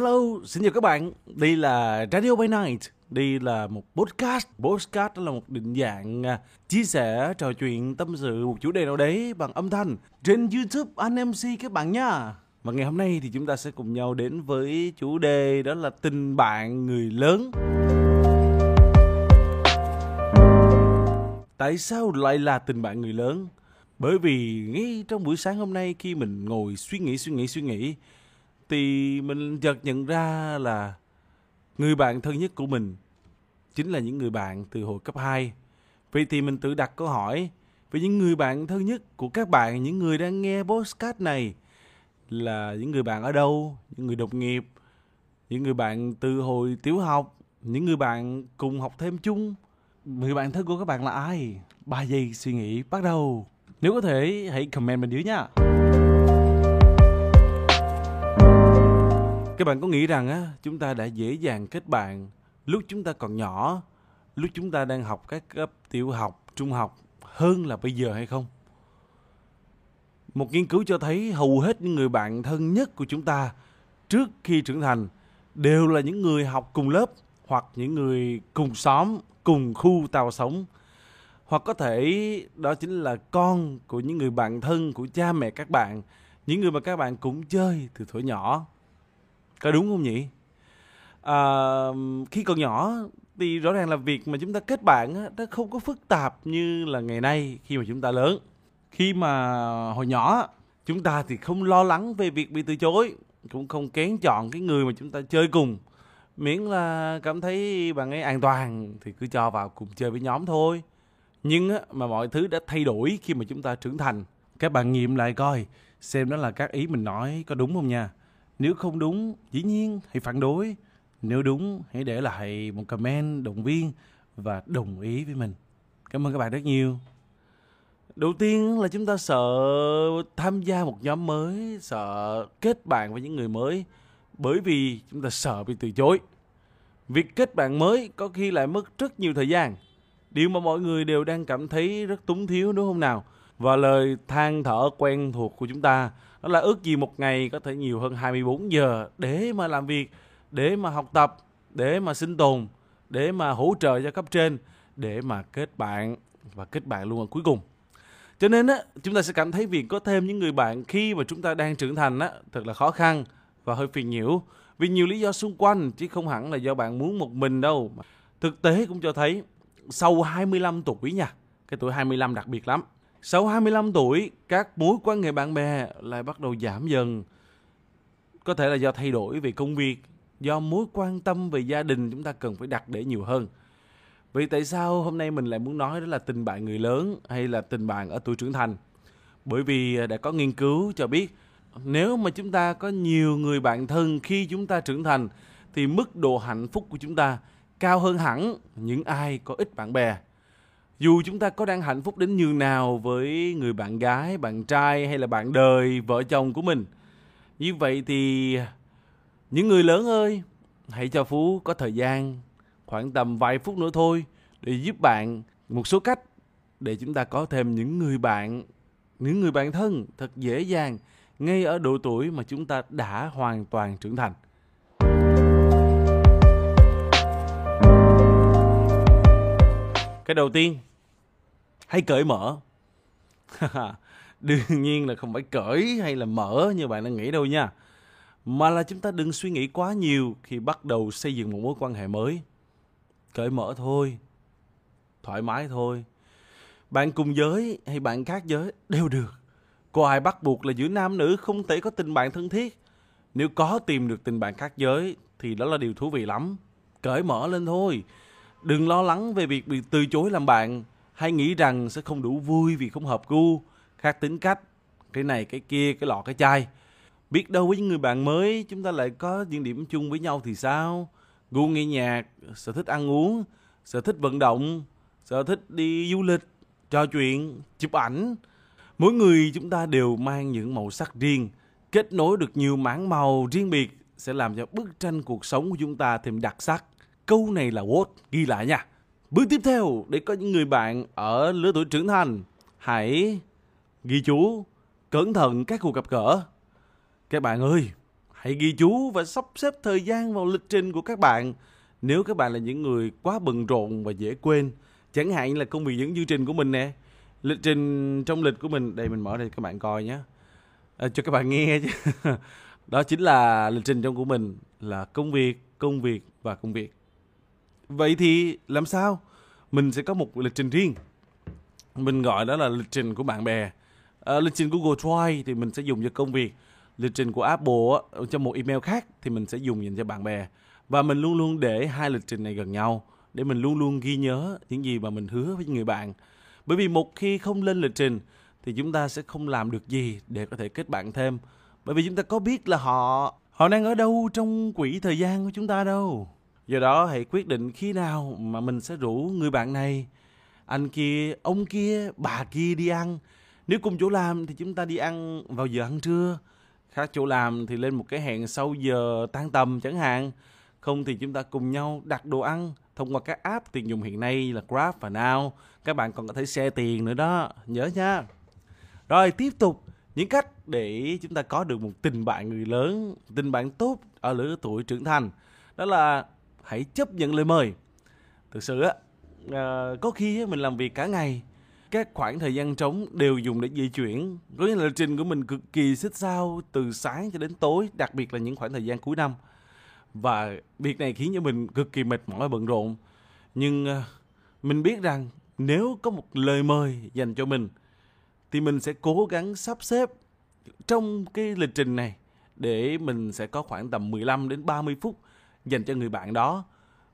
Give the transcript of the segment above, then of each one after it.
Hello, xin chào các bạn. Đây là Radio by Night. Đây là một podcast. Podcast đó là một định dạng à, chia sẻ, trò chuyện, tâm sự một chủ đề nào đấy bằng âm thanh trên YouTube anh MC các bạn nha. Và ngày hôm nay thì chúng ta sẽ cùng nhau đến với chủ đề đó là tình bạn người lớn. Tại sao lại là tình bạn người lớn? Bởi vì ngay trong buổi sáng hôm nay khi mình ngồi suy nghĩ suy nghĩ suy nghĩ thì mình chợt nhận ra là người bạn thân nhất của mình chính là những người bạn từ hồi cấp 2. Vậy thì mình tự đặt câu hỏi với những người bạn thân nhất của các bạn, những người đang nghe podcast này là những người bạn ở đâu, những người đồng nghiệp, những người bạn từ hồi tiểu học, những người bạn cùng học thêm chung. Người bạn thân của các bạn là ai? 3 giây suy nghĩ bắt đầu. Nếu có thể hãy comment bên dưới nha. Các bạn có nghĩ rằng á, chúng ta đã dễ dàng kết bạn lúc chúng ta còn nhỏ, lúc chúng ta đang học các cấp tiểu học, trung học hơn là bây giờ hay không? Một nghiên cứu cho thấy hầu hết những người bạn thân nhất của chúng ta trước khi trưởng thành đều là những người học cùng lớp hoặc những người cùng xóm, cùng khu tàu sống. Hoặc có thể đó chính là con của những người bạn thân của cha mẹ các bạn, những người mà các bạn cũng chơi từ thuở nhỏ. Có đúng không nhỉ? À, khi còn nhỏ thì rõ ràng là việc mà chúng ta kết bạn á, nó không có phức tạp như là ngày nay khi mà chúng ta lớn. Khi mà hồi nhỏ chúng ta thì không lo lắng về việc bị từ chối, cũng không kén chọn cái người mà chúng ta chơi cùng. Miễn là cảm thấy bạn ấy an toàn thì cứ cho vào cùng chơi với nhóm thôi. Nhưng á, mà mọi thứ đã thay đổi khi mà chúng ta trưởng thành. Các bạn nghiệm lại coi xem đó là các ý mình nói có đúng không nha. Nếu không đúng, dĩ nhiên hãy phản đối. Nếu đúng, hãy để lại một comment động viên và đồng ý với mình. Cảm ơn các bạn rất nhiều. Đầu tiên là chúng ta sợ tham gia một nhóm mới, sợ kết bạn với những người mới bởi vì chúng ta sợ bị từ chối. Việc kết bạn mới có khi lại mất rất nhiều thời gian. Điều mà mọi người đều đang cảm thấy rất túng thiếu đúng không nào? Và lời than thở quen thuộc của chúng ta đó là ước gì một ngày có thể nhiều hơn 24 giờ để mà làm việc, để mà học tập, để mà sinh tồn, để mà hỗ trợ cho cấp trên, để mà kết bạn và kết bạn luôn ở cuối cùng. Cho nên á, chúng ta sẽ cảm thấy việc có thêm những người bạn khi mà chúng ta đang trưởng thành á, thật là khó khăn và hơi phiền nhiễu. Vì nhiều lý do xung quanh, chứ không hẳn là do bạn muốn một mình đâu. Thực tế cũng cho thấy, sau 25 tuổi nha, cái tuổi 25 đặc biệt lắm, sau 25 tuổi, các mối quan hệ bạn bè lại bắt đầu giảm dần. Có thể là do thay đổi về công việc, do mối quan tâm về gia đình chúng ta cần phải đặt để nhiều hơn. Vậy tại sao hôm nay mình lại muốn nói đó là tình bạn người lớn hay là tình bạn ở tuổi trưởng thành? Bởi vì đã có nghiên cứu cho biết nếu mà chúng ta có nhiều người bạn thân khi chúng ta trưởng thành thì mức độ hạnh phúc của chúng ta cao hơn hẳn những ai có ít bạn bè. Dù chúng ta có đang hạnh phúc đến nhường nào với người bạn gái, bạn trai hay là bạn đời, vợ chồng của mình. Như vậy thì những người lớn ơi, hãy cho Phú có thời gian khoảng tầm vài phút nữa thôi để giúp bạn một số cách để chúng ta có thêm những người bạn, những người bạn thân thật dễ dàng ngay ở độ tuổi mà chúng ta đã hoàn toàn trưởng thành. Cái đầu tiên hãy cởi mở. Đương nhiên là không phải cởi hay là mở như bạn đang nghĩ đâu nha. Mà là chúng ta đừng suy nghĩ quá nhiều khi bắt đầu xây dựng một mối quan hệ mới. Cởi mở thôi. Thoải mái thôi. Bạn cùng giới hay bạn khác giới đều được. Có ai bắt buộc là giữa nam nữ không thể có tình bạn thân thiết? Nếu có tìm được tình bạn khác giới thì đó là điều thú vị lắm. Cởi mở lên thôi. Đừng lo lắng về việc bị từ chối làm bạn hay nghĩ rằng sẽ không đủ vui vì không hợp gu, khác tính cách, cái này cái kia, cái lọ cái chai. Biết đâu với những người bạn mới chúng ta lại có những điểm chung với nhau thì sao? Gu nghe nhạc, sở thích ăn uống, sở thích vận động, sở thích đi du lịch, trò chuyện, chụp ảnh. Mỗi người chúng ta đều mang những màu sắc riêng, kết nối được nhiều mảng màu riêng biệt sẽ làm cho bức tranh cuộc sống của chúng ta thêm đặc sắc. Câu này là what? Ghi lại nha. Bước tiếp theo để có những người bạn ở lứa tuổi trưởng thành, hãy ghi chú, cẩn thận các cuộc gặp gỡ. Các bạn ơi, hãy ghi chú và sắp xếp thời gian vào lịch trình của các bạn. Nếu các bạn là những người quá bận rộn và dễ quên, chẳng hạn là công việc dẫn chương trình của mình nè, lịch trình trong lịch của mình, đây mình mở đây các bạn coi nhé, à, cho các bạn nghe chứ. Đó chính là lịch trình trong của mình là công việc, công việc và công việc. Vậy thì làm sao? Mình sẽ có một lịch trình riêng. Mình gọi đó là lịch trình của bạn bè. À, lịch trình Google Drive thì mình sẽ dùng cho công việc lịch trình của Apple cho trong một email khác thì mình sẽ dùng dành cho bạn bè và mình luôn luôn để hai lịch trình này gần nhau để mình luôn luôn ghi nhớ những gì mà mình hứa với người bạn bởi vì một khi không lên lịch trình thì chúng ta sẽ không làm được gì để có thể kết bạn thêm bởi vì chúng ta có biết là họ họ đang ở đâu trong quỹ thời gian của chúng ta đâu do đó hãy quyết định khi nào mà mình sẽ rủ người bạn này. Anh kia, ông kia, bà kia đi ăn. Nếu cùng chỗ làm thì chúng ta đi ăn vào giờ ăn trưa. Khác chỗ làm thì lên một cái hẹn sau giờ tan tầm chẳng hạn. Không thì chúng ta cùng nhau đặt đồ ăn, thông qua các app tiền dùng hiện nay là Grab và Now. Các bạn còn có thể share tiền nữa đó. Nhớ nha. Rồi, tiếp tục. Những cách để chúng ta có được một tình bạn người lớn, tình bạn tốt ở lứa tuổi trưởng thành. Đó là hãy chấp nhận lời mời thực sự á à, có khi mình làm việc cả ngày các khoảng thời gian trống đều dùng để di chuyển. Có nghĩa là lịch trình của mình cực kỳ xích sao từ sáng cho đến tối, đặc biệt là những khoảng thời gian cuối năm. Và việc này khiến cho mình cực kỳ mệt mỏi bận rộn. Nhưng à, mình biết rằng nếu có một lời mời dành cho mình thì mình sẽ cố gắng sắp xếp trong cái lịch trình này để mình sẽ có khoảng tầm 15 đến 30 phút dành cho người bạn đó.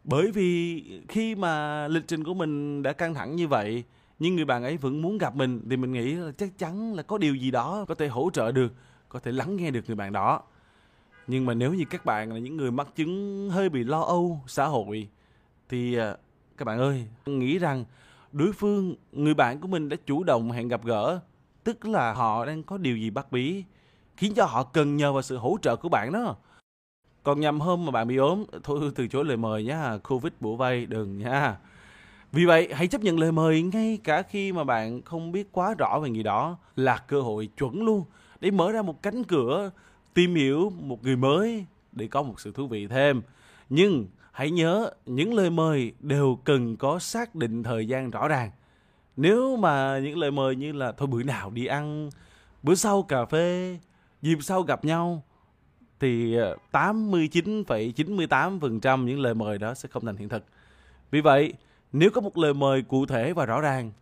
Bởi vì khi mà lịch trình của mình đã căng thẳng như vậy, nhưng người bạn ấy vẫn muốn gặp mình, thì mình nghĩ là chắc chắn là có điều gì đó có thể hỗ trợ được, có thể lắng nghe được người bạn đó nhưng mà nếu như các bạn là những người mắc chứng hơi bị lo âu xã hội, thì à, các bạn ơi, nghĩ rằng đối phương, người bạn của mình đã chủ động hẹn gặp gỡ, tức là họ đang có điều gì bắt bí, khiến cho họ cần nhờ vào sự hỗ trợ của bạn đó còn nhầm hôm mà bạn bị ốm thôi từ chối lời mời nhá covid bủa vây đừng nha vì vậy, hãy chấp nhận lời mời ngay cả khi mà bạn không biết quá rõ về người đó là cơ hội chuẩn luôn để mở ra một cánh cửa tìm hiểu một người mới để có một sự thú vị thêm. Nhưng hãy nhớ những lời mời đều cần có xác định thời gian rõ ràng. Nếu mà những lời mời như là thôi bữa nào đi ăn, bữa sau cà phê, dịp sau gặp nhau thì ờ, 89,98% những lời mời đó sẽ không thành hiện thực. Vì vậy, nếu có một lời mời cụ thể và rõ ràng,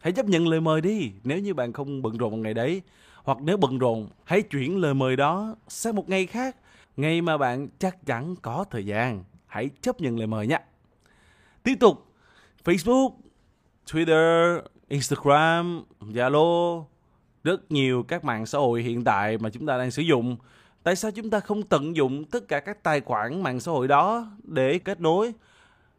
hãy chấp nhận lời mời đi nếu như bạn không bận rộn vào ngày đấy. Hoặc nếu bận rộn, hãy chuyển lời mời đó sang một ngày khác, ngày mà bạn chắc chắn có thời gian. Hãy chấp nhận lời mời nhé. Tiếp tục, Facebook, Twitter, Instagram, Zalo, rất nhiều các mạng xã hội hiện tại mà chúng ta đang sử dụng. Tại sao chúng ta không tận dụng tất cả các tài khoản mạng xã hội đó để kết nối?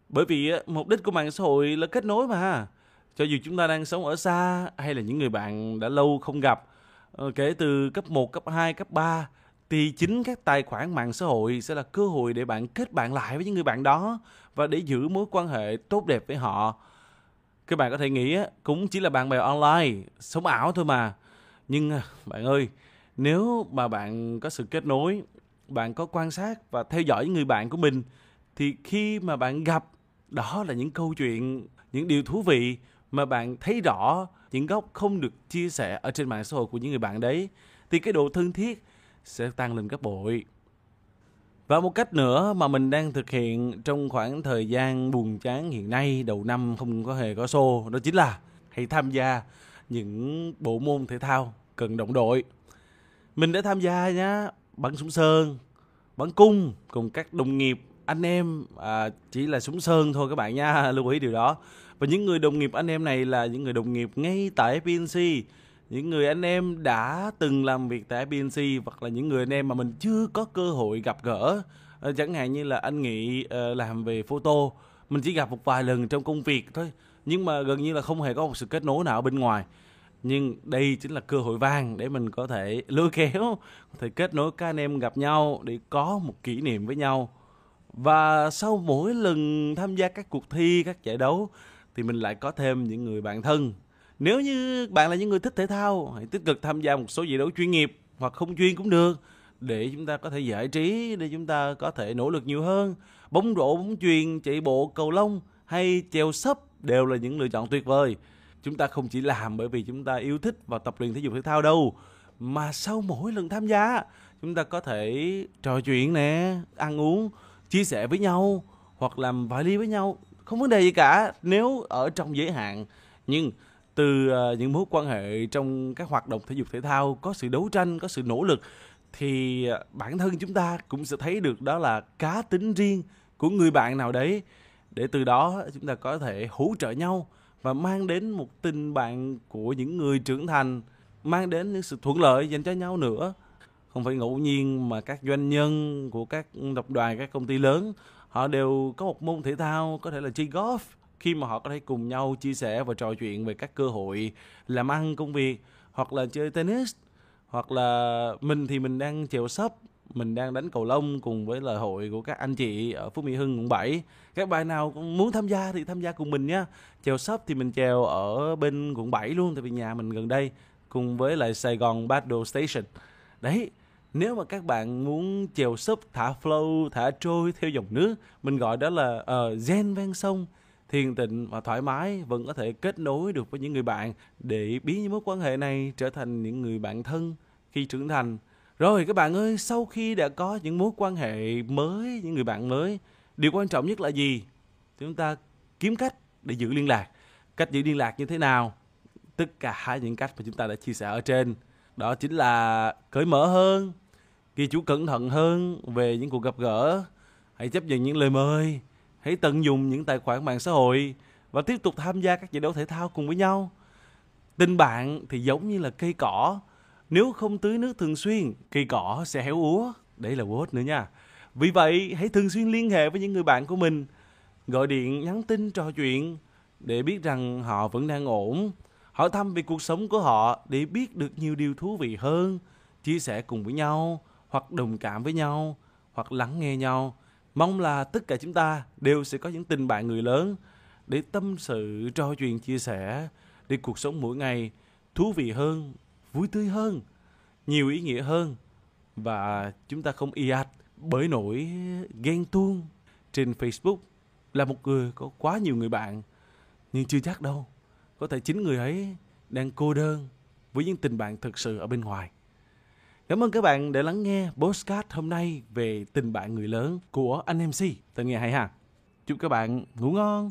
Bởi vì mục đích của mạng xã hội là kết nối mà. Cho dù chúng ta đang sống ở xa hay là những người bạn đã lâu không gặp, ờ, kể từ cấp 1, cấp 2, cấp 3, thì chính các tài khoản mạng xã hội sẽ là cơ hội để bạn kết bạn lại với những người bạn đó và để giữ mối quan hệ tốt đẹp với họ. Các bạn có thể nghĩ cũng chỉ là bạn bè online, sống ảo thôi mà. Nhưng à, bạn ơi, nếu mà bạn có sự kết nối, bạn có quan sát và theo dõi những người bạn của mình thì khi mà bạn gặp đó là những câu chuyện những điều thú vị mà bạn thấy rõ những góc không được chia sẻ ở trên mạng xã hội của những người bạn đấy thì cái độ thân thiết sẽ tăng lên gấp bội. Và một cách nữa mà mình đang thực hiện trong khoảng thời gian buồn chán hiện nay đầu năm không có hề có xô đó chính là hãy tham gia những bộ môn thể thao cần động đội mình đã tham gia nhá. Bắn súng sơn bắn cung cùng các đồng nghiệp anh em à, chỉ là súng sơn thôi các bạn nha lưu ý điều đó. Và những người đồng nghiệp anh em này là những người đồng nghiệp ngay tại PNC những người anh em đã từng làm việc tại PNC hoặc là những người anh em mà mình chưa có cơ hội gặp gỡ. À, chẳng hạn như là anh nghị à, làm về photo. Mình chỉ gặp một vài lần trong công việc thôi nhưng mà gần như là không hề có một sự kết nối nào ở bên ngoài nhưng đây chính là cơ hội vàng để mình có thể lôi kéo có thể kết nối các anh em gặp nhau để có một kỷ niệm với nhau. Và sau mỗi lần tham gia các cuộc thi, các giải đấu thì mình lại có thêm những người bạn thân. Nếu như bạn là những người thích thể thao, hãy tích cực tham gia một số giải đấu chuyên nghiệp hoặc không chuyên cũng được để chúng ta có thể giải trí để chúng ta có thể nỗ lực nhiều hơn. Bóng rổ bóng chuyền chạy bộ cầu lông hay treo sấp đều là những lựa chọn tuyệt vời chúng ta không chỉ làm bởi vì chúng ta yêu thích và tập luyện thể dục thể thao đâu, mà sau mỗi lần tham gia, chúng ta có thể trò chuyện nè, ăn uống, chia sẻ với nhau hoặc làm vài ly với nhau. Không vấn đề gì cả, nếu ở trong giới hạn. Nhưng từ ờ, những mối quan hệ trong các hoạt động thể dục thể thao có sự đấu tranh, có sự nỗ lực, thì ờ, bản thân chúng ta cũng sẽ thấy được đó là cá tính riêng của người bạn nào đấy. Để từ đó chúng ta có thể hỗ trợ nhau và mang đến một tình bạn của những người trưởng thành, mang đến những sự thuận lợi dành cho nhau nữa. Không phải ngẫu nhiên mà các doanh nhân của các tập đoàn, các công ty lớn, họ đều có một môn thể thao có thể là chơi golf. Khi mà họ có thể cùng nhau chia sẻ và trò chuyện về các cơ hội làm ăn công việc, hoặc là chơi tennis, hoặc là mình thì mình đang chèo sấp mình đang đánh cầu lông cùng với lời hội của các anh chị ở Phú Mỹ Hưng quận 7. Các bạn nào muốn tham gia thì tham gia cùng mình nhé. Chèo shop thì mình chèo ở bên quận 7 luôn tại vì nhà mình gần đây cùng với lại Sài Gòn Battle Station. Đấy, nếu mà các bạn muốn chèo súp thả flow thả trôi theo dòng nước mình gọi đó là ờ, uh, zen ven sông thiền tịnh và thoải mái vẫn có thể kết nối được với những người bạn để biến những mối quan hệ này trở thành những người bạn thân khi trưởng thành rồi, các bạn ơi, sau khi đã có những mối quan hệ mới, những người bạn mới, điều quan trọng nhất là gì? Chúng ta kiếm cách để giữ liên lạc. Cách giữ liên lạc như thế nào? Tất cả những cách mà chúng ta đã chia sẻ ở trên. Đó chính là cởi mở hơn, ghi chú cẩn thận hơn về những cuộc gặp gỡ. Hãy chấp nhận những lời mời. Hãy tận dụng những tài khoản mạng xã hội và tiếp tục tham gia các giải đấu thể thao cùng với nhau. Tình bạn thì giống như là cây cỏ nếu không tưới nước thường xuyên, cây cỏ sẽ héo úa. Đấy là quote nữa nha. Vì vậy, hãy thường xuyên liên hệ với những người bạn của mình, gọi điện nhắn tin trò chuyện để biết rằng họ vẫn đang ổn. Hỏi thăm về cuộc sống của họ để biết được nhiều điều thú vị hơn, chia sẻ cùng với nhau, hoặc đồng cảm với nhau, hoặc lắng nghe nhau. Mong là tất cả chúng ta đều sẽ có những tình bạn người lớn để tâm sự, trò chuyện, chia sẻ, để cuộc sống mỗi ngày thú vị hơn vui tươi hơn, nhiều ý nghĩa hơn và chúng ta không y ạch bởi nỗi ghen tuông trên Facebook là một người có quá nhiều người bạn nhưng chưa chắc đâu có thể chính người ấy đang cô đơn với những tình bạn thực sự ở bên ngoài Cảm ơn các bạn đã lắng nghe postcard hôm nay về tình bạn người lớn của anh MC. Tân nghe hay ha. Chúc các bạn ngủ ngon.